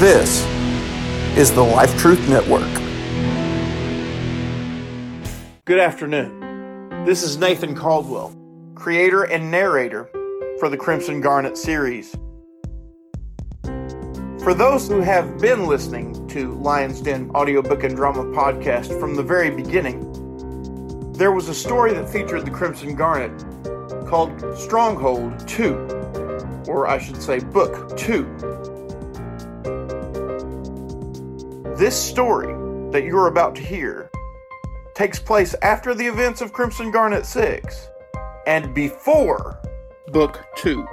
This is the Life Truth Network. Good afternoon. This is Nathan Caldwell, creator and narrator for the Crimson Garnet series. For those who have been listening to Lion's Den audiobook and drama podcast from the very beginning, there was a story that featured the Crimson Garnet called Stronghold 2, or I should say, Book 2. This story that you're about to hear takes place after the events of Crimson Garnet 6 and before Book 2.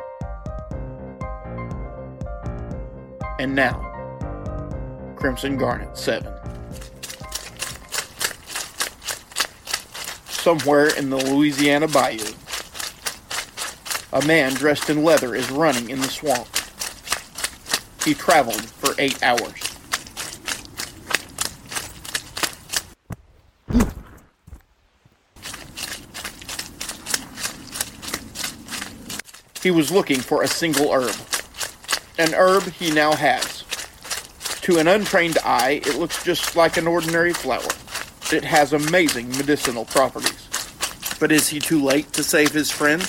And now, Crimson Garnet 7. Somewhere in the Louisiana bayou, a man dressed in leather is running in the swamp. He traveled for eight hours. He was looking for a single herb. An herb he now has. To an untrained eye, it looks just like an ordinary flower. It has amazing medicinal properties. But is he too late to save his friend?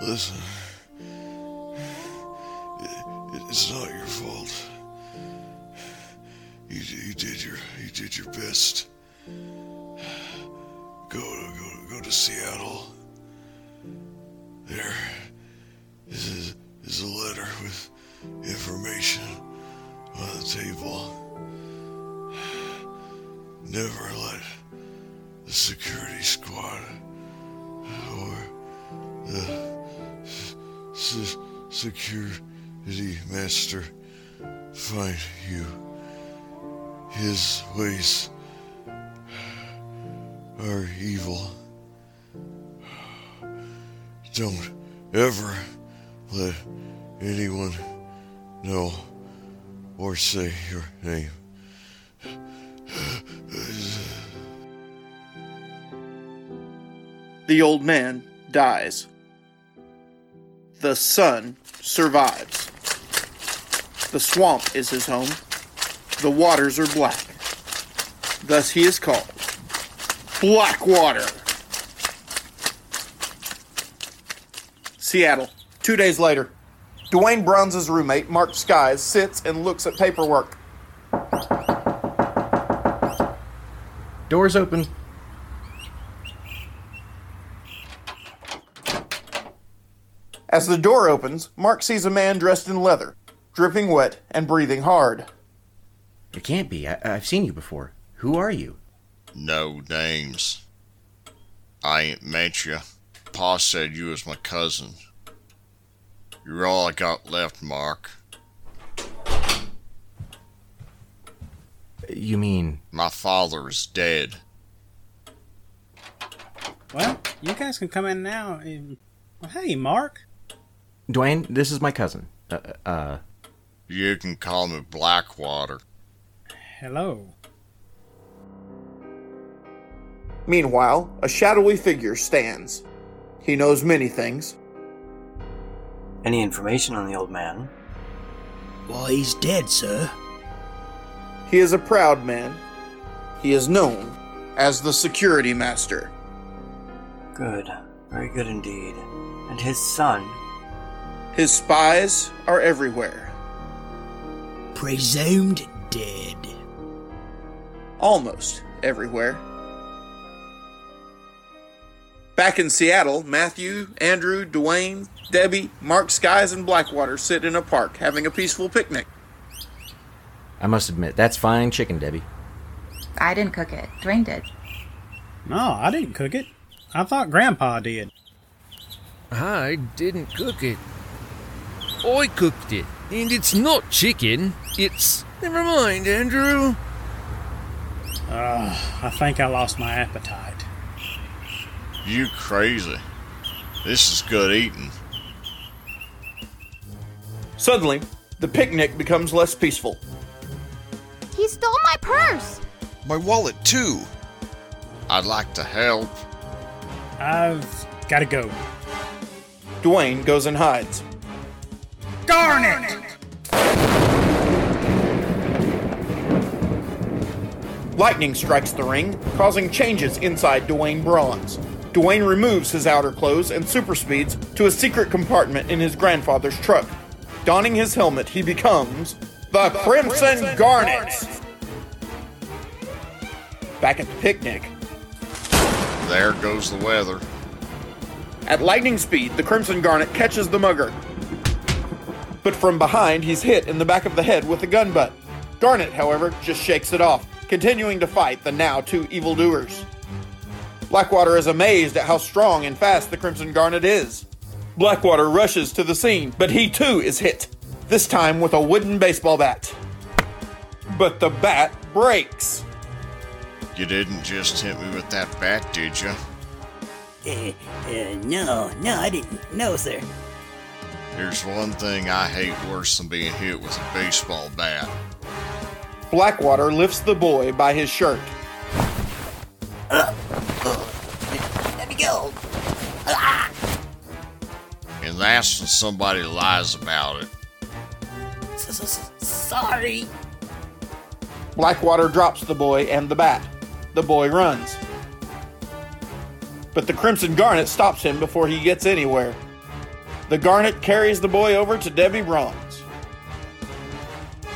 Listen, it, it's not your fault. You, you did your you did your best. Go to go go to Seattle. There is a, is a letter with information on the table. Never let the security squad or security master find you. His ways are evil. Don't ever let anyone know or say your name. The old man dies. The son survives. The swamp is his home. The waters are black. Thus he is called Blackwater. Seattle. Two days later, Dwayne Bronze's roommate, Mark Skies, sits and looks at paperwork. Doors open. As the door opens, Mark sees a man dressed in leather, dripping wet and breathing hard. It can't be. I- I've seen you before. Who are you? No names. I ain't met you. Pa said you was my cousin. You're all I got left, Mark. You mean My father is dead. Well, you guys can come in now. and- Well, hey, Mark. Dwayne? This is my cousin. Uh, uh, You can call me Blackwater. Hello. Meanwhile, a shadowy figure stands. He knows many things. Any information on the old man? Why, he's dead, sir. He is a proud man. He is known as the Security Master. Good. Very good indeed. And his son? His spies are everywhere. Presumed dead. Almost everywhere. Back in Seattle, Matthew, Andrew, Dwayne, Debbie, Mark Skies, and Blackwater sit in a park having a peaceful picnic. I must admit, that's fine chicken, Debbie. I didn't cook it. Dwayne did. No, I didn't cook it. I thought Grandpa did. I didn't cook it. I cooked it, and it's not chicken. It's. Never mind, Andrew. Uh, I think I lost my appetite. You crazy. This is good eating. Suddenly, The picnic becomes less peaceful. He stole my purse! My wallet, too! I'd like to help. I've gotta go. Dwayne goes and hides. Garnet! Lightning strikes the ring, causing changes inside Dwayne Bronze. Dwayne removes his outer clothes and super speeds to a secret compartment in his grandfather's truck. Donning his helmet, he becomes the, Crimson, Crimson Garnet. Garnet. Back at the picnic. There goes the weather. At lightning speed, the Crimson Garnet catches the mugger. But from behind, he's hit in the back of the head with a gun butt. Garnet, however, just shakes it off, continuing to fight the now two evildoers. Blackwater is amazed at how strong and fast the Crimson Garnet is. Blackwater rushes to the scene, but he too is hit, this time with a wooden baseball bat. But the bat breaks. You didn't just hit me with that bat, did you? Uh, uh, no, no, I didn't. No, sir. There's one thing I hate worse than being hit with a baseball bat. Blackwater lifts the boy by his shirt. Uh, let me go. Ah. And that's when somebody lies about it. Sorry. Blackwater drops the boy and the bat. The boy runs. But the Crimson Garnet stops him before he gets anywhere. The Garnet carries the boy over to Debbie Bronze.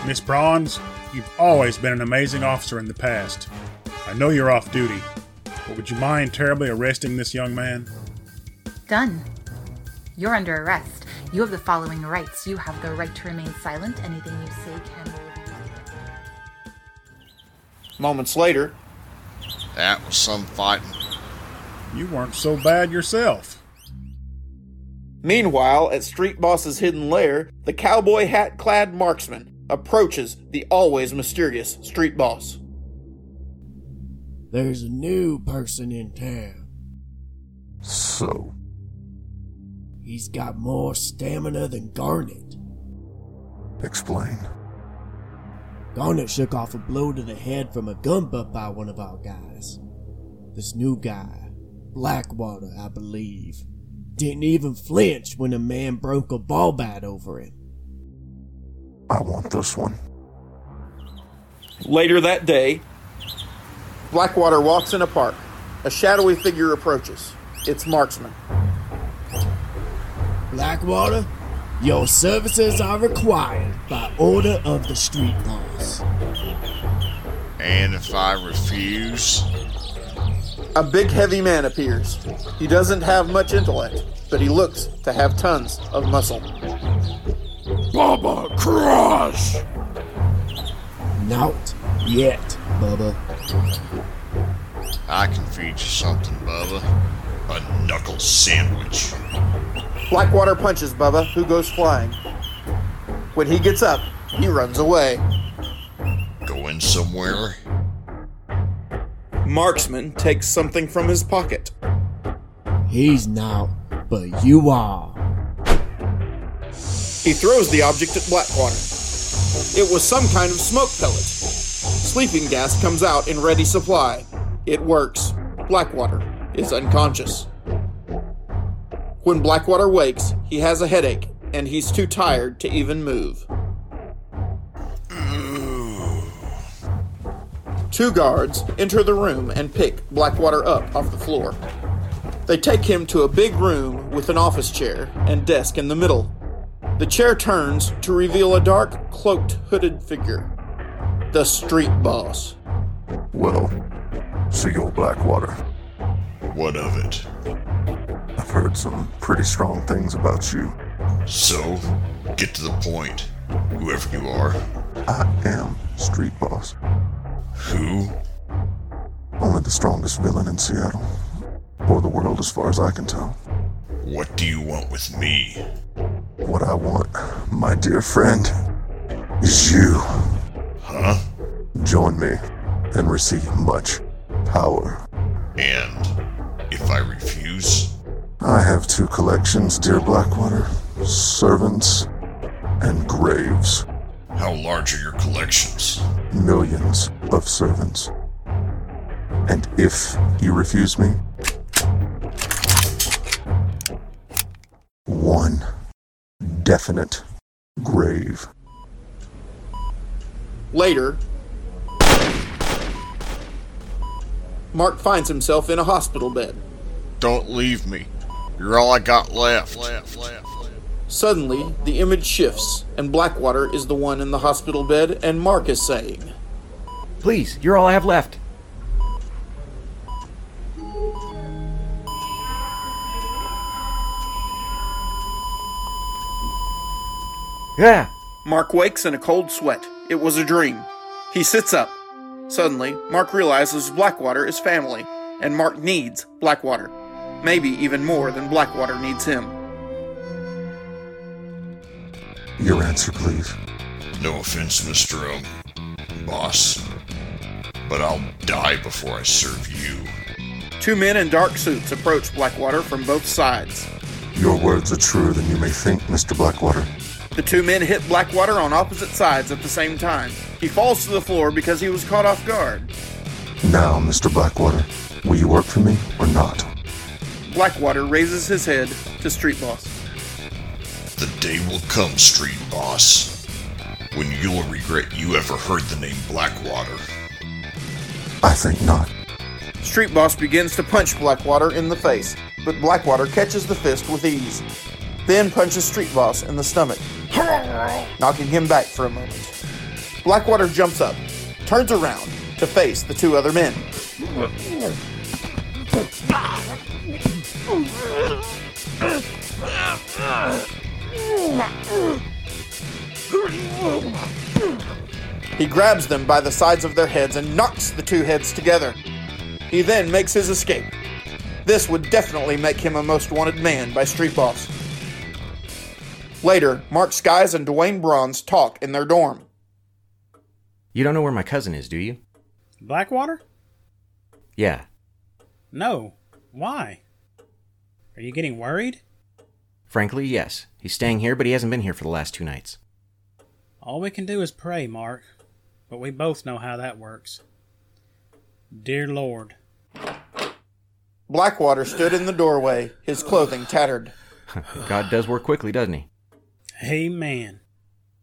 Miss Bronze, you've always been an amazing officer in the past. I know you're off duty, but would you mind terribly arresting this young man? Done. You're under arrest. You have the following rights. You have the right to remain silent. Anything you say can Moments later, that was some fighting. You weren't so bad yourself. Meanwhile, at Street Boss's hidden lair, the cowboy hat clad marksman approaches the always mysterious Street Boss. There's a new person in town. So? He's got more stamina than Garnet. Explain. Garnet shook off a blow to the head from a gun butt by one of our guys. This new guy, Blackwater, I believe, didn't even flinch when a man broke a ball bat over him. I want this one. Later that day, Blackwater walks in a park. A shadowy figure approaches. It's Marksman. Blackwater, your services are required by order of the street boss. And if I refuse? A big heavy man appears. He doesn't have much intellect, but he looks to have tons of muscle. Bubba Crush! Not yet, Bubba. I can feed you something, Bubba. A knuckle sandwich. Blackwater punches Bubba, who goes flying. When he gets up, he runs away. Going somewhere? Marksman takes something from his pocket. He's not, but you are. He throws the object at Blackwater. It was some kind of smoke pellet. Sleeping gas comes out in ready supply. It works. Blackwater is unconscious. When Blackwater wakes, he has a headache and he's too tired to even move. Two guards enter the room and pick Blackwater up off the floor. They take him to a big room with an office chair and desk in the middle. The chair turns to reveal a dark, cloaked, hooded figure. The street boss. Well, see old Blackwater. What of it? I've heard some pretty strong things about you. So, get to the point, whoever you are. I am Street Boss. Who? Only the strongest villain in Seattle. Or the world, as far as I can tell. What do you want with me? What I want, my dear friend, is you. Huh? Join me and receive much power. And if I refuse? I have two collections, dear Blackwater servants and graves. How large are your collections? Millions of servants. And if you refuse me, one definite grave. Later, Mark finds himself in a hospital bed. Don't leave me. You're all I got left. left, left. Suddenly, the image shifts, and Blackwater is the one in the hospital bed, and Mark is saying, Please, you're all I have left. Yeah. Mark wakes in a cold sweat. It was a dream. He sits up. Suddenly, Mark realizes Blackwater is family, and Mark needs Blackwater. Maybe even more than Blackwater needs him. Your answer, please. No offense, Mr. Um, boss, but I'll die before I serve you. Two men in dark suits approach Blackwater from both sides. Your words are truer than you may think, Mr. Blackwater. The two men hit Blackwater on opposite sides at the same time. He falls to the floor because he was caught off guard. Now, Mr. Blackwater, will you work for me or not? Blackwater raises his head to Street Boss. The day will come, Street Boss, when you'll regret you ever heard the name Blackwater. I think not. Street Boss begins to punch Blackwater in the face, but Blackwater catches the fist with ease. Then punches Street Boss in the stomach, knocking him back for a moment. Blackwater jumps up, turns around to face the two other men. He grabs them by the sides of their heads and knocks the two heads together. He then makes his escape. This would definitely make him a most wanted man by Street Boss. Later, Mark Skies and Dwayne Bronze talk in their dorm. You don't know where my cousin is, do you? Blackwater? Yeah. No. Why? Are you getting worried? Frankly, yes. He's staying here, but he hasn't been here for the last two nights. All we can do is pray, Mark. But we both know how that works. Dear Lord. Blackwater stood in the doorway, his clothing tattered. God does work quickly, doesn't he? Amen.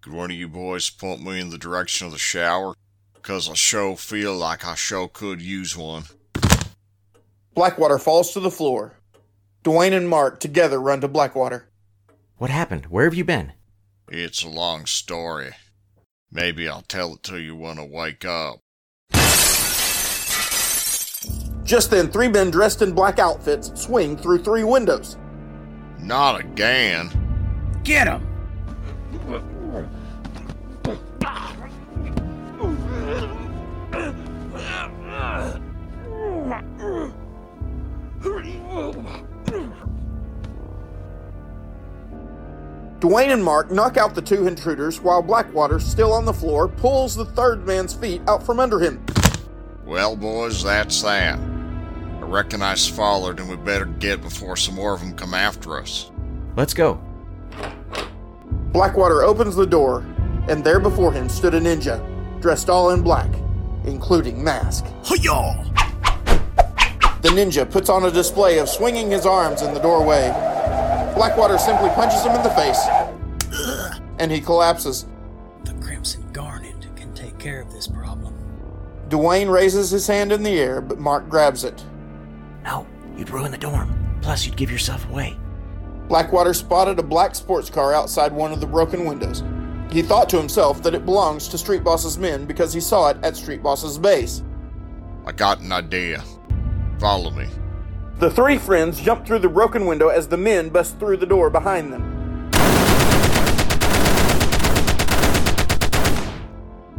Could one of you boys point me in the direction of the shower? Because I sure feel like I sure could use one. Blackwater falls to the floor. Dwayne and Mark together run to Blackwater. What happened? Where have you been? It's a long story. Maybe I'll tell it to you when I wake up. Just then, three men dressed in black outfits swing through three windows. Not again. Get him! Dwayne and Mark knock out the two intruders while Blackwater, still on the floor, pulls the third man's feet out from under him. Well, boys, that's that. I reckon I followed and we better get before some more of them come after us. Let's go. Blackwater opens the door, and there before him stood a ninja, dressed all in black, including mask. Hi-yah! The ninja puts on a display of swinging his arms in the doorway. Blackwater simply punches him in the face, and he collapses. The Crimson Garnet can take care of this problem. Dwayne raises his hand in the air, but Mark grabs it. No, you'd ruin the dorm. Plus, you'd give yourself away. Blackwater spotted a black sports car outside one of the broken windows. He thought to himself that it belongs to Street Boss's men because he saw it at Street Boss's base. I got an idea. Follow me. The three friends jump through the broken window as the men bust through the door behind them.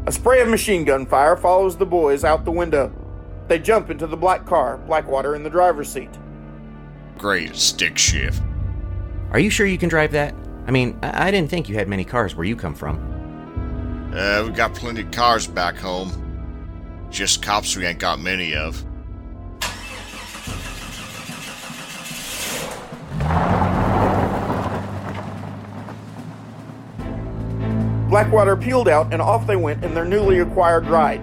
A spray of machine gun fire follows the boys out the window. They jump into the black car, Blackwater in the driver's seat. Great stick shift. Are you sure you can drive that? I mean, I, I didn't think you had many cars where you come from. Uh, we got plenty of cars back home. Just cops we ain't got many of. Blackwater peeled out and off they went in their newly acquired ride.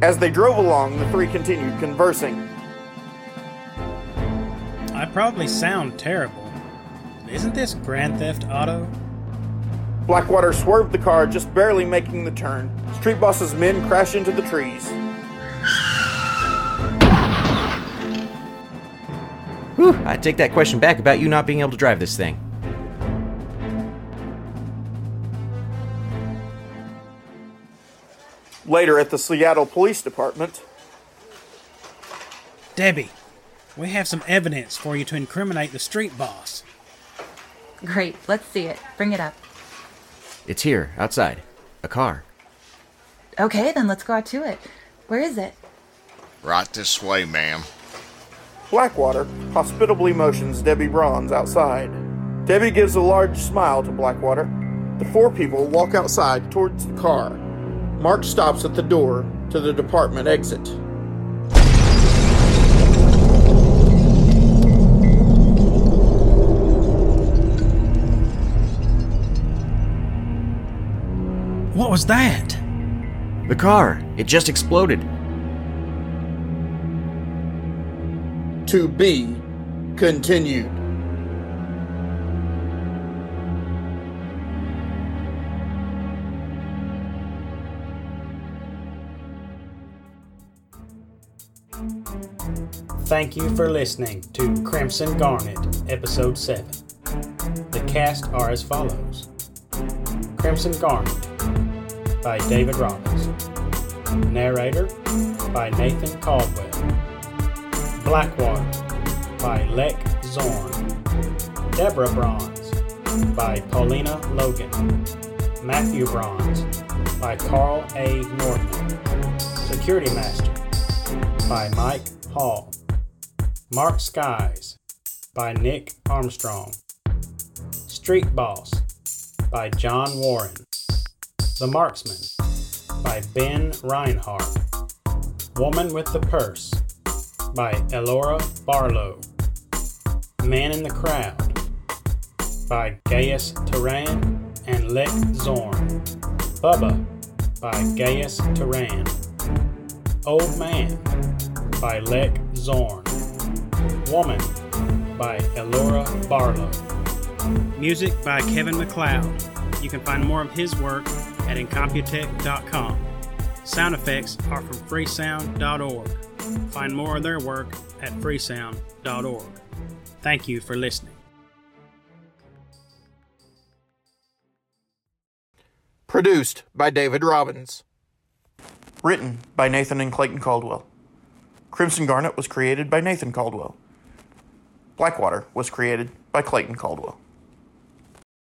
As they drove along, the three continued conversing. I probably sound terrible. Isn't this Grand Theft Auto? Blackwater swerved the car, just barely making the turn. Street Boss's men crashed into the trees. Whew, I take that question back about you not being able to drive this thing. Later at the Seattle Police Department, Debbie, we have some evidence for you to incriminate the street boss. Great, let's see it. Bring it up. It's here, outside. A car. Okay, then let's go out to it. Where is it? Right this way, ma'am. Blackwater hospitably motions Debbie Bronze outside. Debbie gives a large smile to Blackwater. The four people walk outside towards the car. Mark stops at the door to the department exit. What was that? The car. It just exploded. To be continued. Thank you for listening to Crimson Garnet, Episode 7. The cast are as follows. Crimson Garnet by David Robbins, narrator by Nathan Caldwell, Blackwater by Lek Zorn, Deborah Bronze by Paulina Logan, Matthew Bronze by Carl A. Norton, Security Master by Mike Hall, Mark Skies by Nick Armstrong, Street Boss by John Warren, The Marksman by Ben Reinhardt, Woman with the Purse by Elora Barlow, Man in the Crowd by Gaius Turan and Lek Zorn, Bubba by Gaius Turan, Old Man by Lek Zorn, Woman by Elora Barlow. Music by Kevin MacLeod. You can find more of his work at incompetech.com. Sound effects are from freesound.org. Find more of their work at freesound.org. Thank you for listening. Produced by David Robbins. Written by Nathan and Clayton Caldwell. Crimson Garnet was created by Nathan Caldwell. Blackwater was created by Clayton Caldwell.